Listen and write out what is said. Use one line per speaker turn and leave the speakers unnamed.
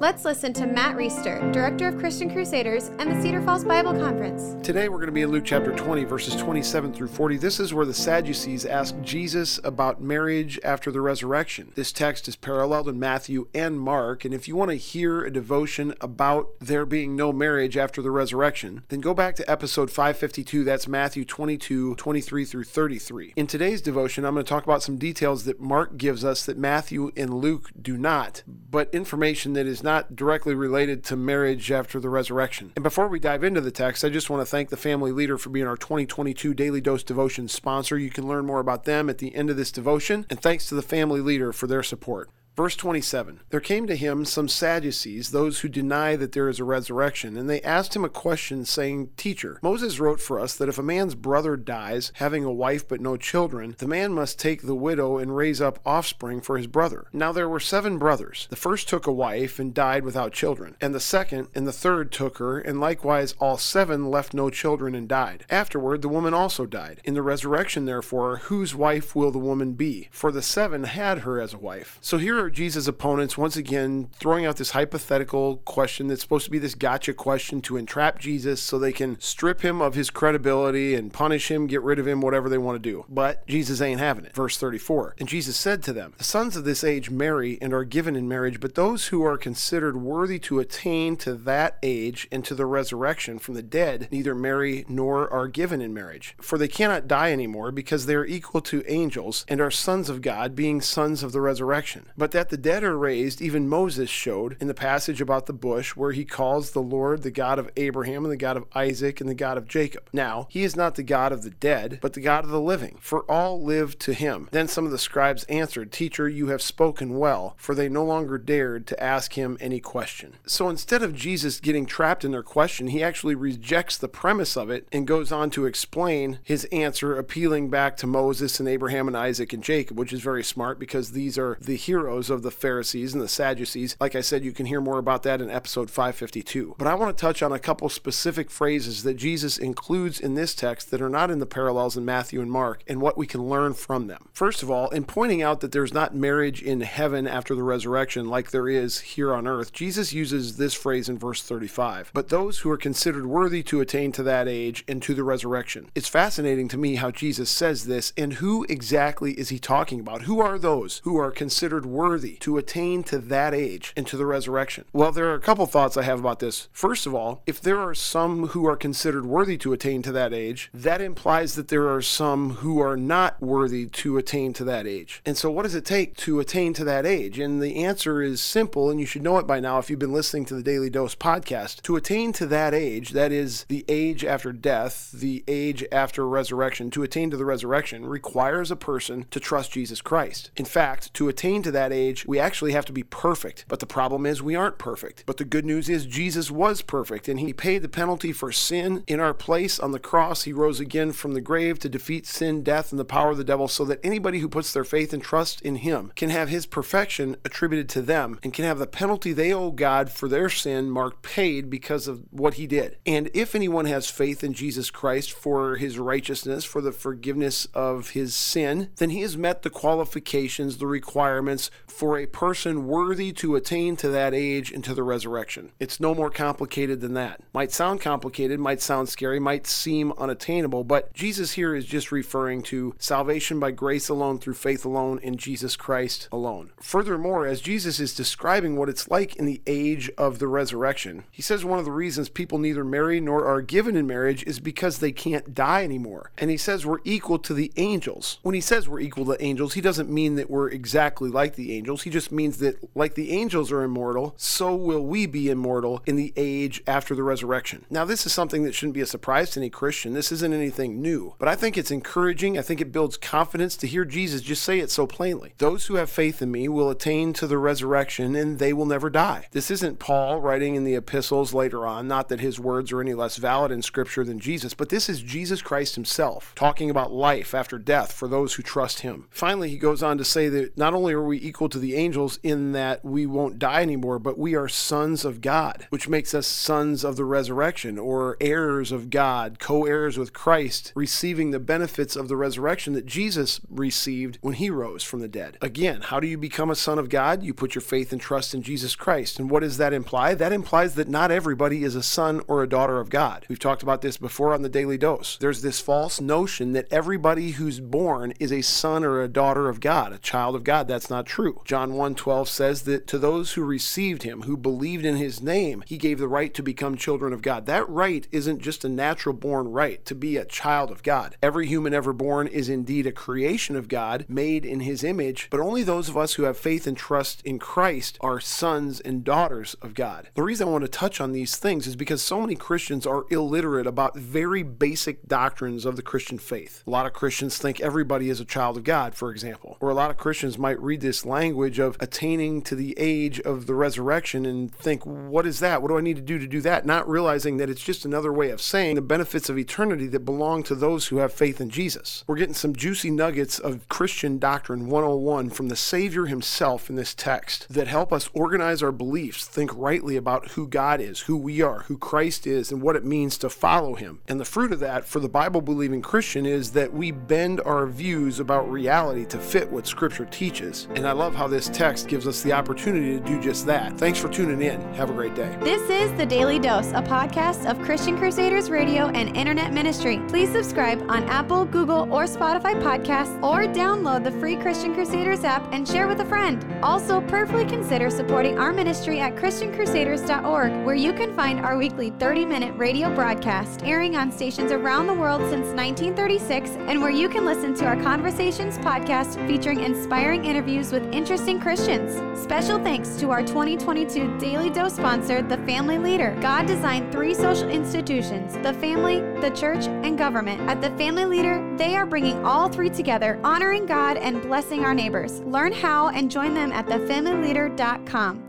Let's listen to Matt Reisetter, Director of Christian Crusaders and the Cedar Falls Bible Conference.
Today we're going to be in Luke chapter 20, verses 27 through 40. This is where the Sadducees ask Jesus about marriage after the resurrection. This text is paralleled in Matthew and Mark, and if you want to hear a devotion about there being no marriage after the resurrection, then go back to episode 552. That's Matthew 22, 23 through 33. In today's devotion, I'm going to talk about some details that Mark gives us that Matthew and Luke do not, but information that is not directly related to marriage after the resurrection. And before we dive into the text, I just want to thank the family leader for being our 2022 Daily Dose Devotion sponsor. You can learn more about them at the end of this devotion. And thanks to the family leader for their support. Verse 27 There came to him some Sadducees, those who deny that there is a resurrection, and they asked him a question, saying, Teacher, Moses wrote for us that if a man's brother dies, having a wife but no children, the man must take the widow and raise up offspring for his brother. Now there were seven brothers. The first took a wife and died without children, and the second and the third took her, and likewise all seven left no children and died. Afterward, the woman also died. In the resurrection, therefore, whose wife will the woman be? For the seven had her as a wife. So here are Jesus' opponents once again throwing out this hypothetical question that's supposed to be this gotcha question to entrap Jesus so they can strip him of his credibility and punish him, get rid of him, whatever they want to do. But Jesus ain't having it. Verse 34 And Jesus said to them, The sons of this age marry and are given in marriage, but those who are considered worthy to attain to that age and to the resurrection from the dead neither marry nor are given in marriage. For they cannot die anymore because they are equal to angels and are sons of God, being sons of the resurrection. But that the dead are raised, even Moses showed in the passage about the bush, where he calls the Lord the God of Abraham and the God of Isaac and the God of Jacob. Now, he is not the God of the dead, but the God of the living, for all live to him. Then some of the scribes answered, Teacher, you have spoken well, for they no longer dared to ask him any question. So instead of Jesus getting trapped in their question, he actually rejects the premise of it and goes on to explain his answer, appealing back to Moses and Abraham and Isaac and Jacob, which is very smart because these are the heroes of the Pharisees and the Sadducees. Like I said, you can hear more about that in episode 552. But I want to touch on a couple specific phrases that Jesus includes in this text that are not in the parallels in Matthew and Mark and what we can learn from them. First of all, in pointing out that there's not marriage in heaven after the resurrection like there is here on earth, Jesus uses this phrase in verse 35. But those who are considered worthy to attain to that age and to the resurrection. It's fascinating to me how Jesus says this and who exactly is he talking about? Who are those who are considered worthy? Worthy to attain to that age and to the resurrection? Well, there are a couple thoughts I have about this. First of all, if there are some who are considered worthy to attain to that age, that implies that there are some who are not worthy to attain to that age. And so, what does it take to attain to that age? And the answer is simple, and you should know it by now if you've been listening to the Daily Dose podcast. To attain to that age, that is the age after death, the age after resurrection, to attain to the resurrection requires a person to trust Jesus Christ. In fact, to attain to that age, age, we actually have to be perfect. But the problem is we aren't perfect. But the good news is Jesus was perfect and he paid the penalty for sin in our place on the cross. He rose again from the grave to defeat sin, death, and the power of the devil so that anybody who puts their faith and trust in him can have his perfection attributed to them and can have the penalty they owe God for their sin marked paid because of what he did. And if anyone has faith in Jesus Christ for his righteousness, for the forgiveness of his sin, then he has met the qualifications, the requirements for a person worthy to attain to that age and to the resurrection. It's no more complicated than that. Might sound complicated, might sound scary, might seem unattainable, but Jesus here is just referring to salvation by grace alone through faith alone in Jesus Christ alone. Furthermore, as Jesus is describing what it's like in the age of the resurrection, he says one of the reasons people neither marry nor are given in marriage is because they can't die anymore. And he says we're equal to the angels. When he says we're equal to angels, he doesn't mean that we're exactly like the angels angels. He just means that, like the angels are immortal, so will we be immortal in the age after the resurrection. Now, this is something that shouldn't be a surprise to any Christian. This isn't anything new, but I think it's encouraging. I think it builds confidence to hear Jesus just say it so plainly. Those who have faith in me will attain to the resurrection and they will never die. This isn't Paul writing in the epistles later on, not that his words are any less valid in Scripture than Jesus, but this is Jesus Christ himself talking about life after death for those who trust him. Finally, he goes on to say that not only are we equal equal to the angels in that we won't die anymore, but we are sons of God, which makes us sons of the resurrection or heirs of God, co heirs with Christ, receiving the benefits of the resurrection that Jesus received when he rose from the dead. Again, how do you become a son of God? You put your faith and trust in Jesus Christ. And what does that imply? That implies that not everybody is a son or a daughter of God. We've talked about this before on the Daily Dose. There's this false notion that everybody who's born is a son or a daughter of God, a child of God. That's not true. John 1:12 says that to those who received him, who believed in his name, he gave the right to become children of God. That right isn't just a natural born right to be a child of God. Every human ever born is indeed a creation of God, made in his image, but only those of us who have faith and trust in Christ are sons and daughters of God. The reason I want to touch on these things is because so many Christians are illiterate about very basic doctrines of the Christian faith. A lot of Christians think everybody is a child of God, for example, or a lot of Christians might read this language of attaining to the age of the resurrection and think, what is that? What do I need to do to do that? Not realizing that it's just another way of saying the benefits of eternity that belong to those who have faith in Jesus. We're getting some juicy nuggets of Christian doctrine 101 from the Savior himself in this text that help us organize our beliefs, think rightly about who God is, who we are, who Christ is, and what it means to follow him. And the fruit of that for the Bible believing Christian is that we bend our views about reality to fit what Scripture teaches. And I love how this text gives us the opportunity to do just that. Thanks for tuning in. Have a great day.
This is The Daily Dose, a podcast of Christian Crusaders Radio and Internet Ministry. Please subscribe on Apple, Google, or Spotify podcasts, or download the free Christian Crusaders app and share with a friend. Also, prayerfully consider supporting our ministry at ChristianCrusaders.org, where you can find our weekly 30 minute radio broadcast airing on stations around the world since 1936, and where you can listen to our Conversations podcast featuring inspiring interviews with interesting Christians. Special thanks to our 2022 Daily Dose sponsor, The Family Leader. God designed three social institutions the family, the church, and government. At The Family Leader, they are bringing all three together, honoring God and blessing our neighbors. Learn how and join them at thefamilyleader.com.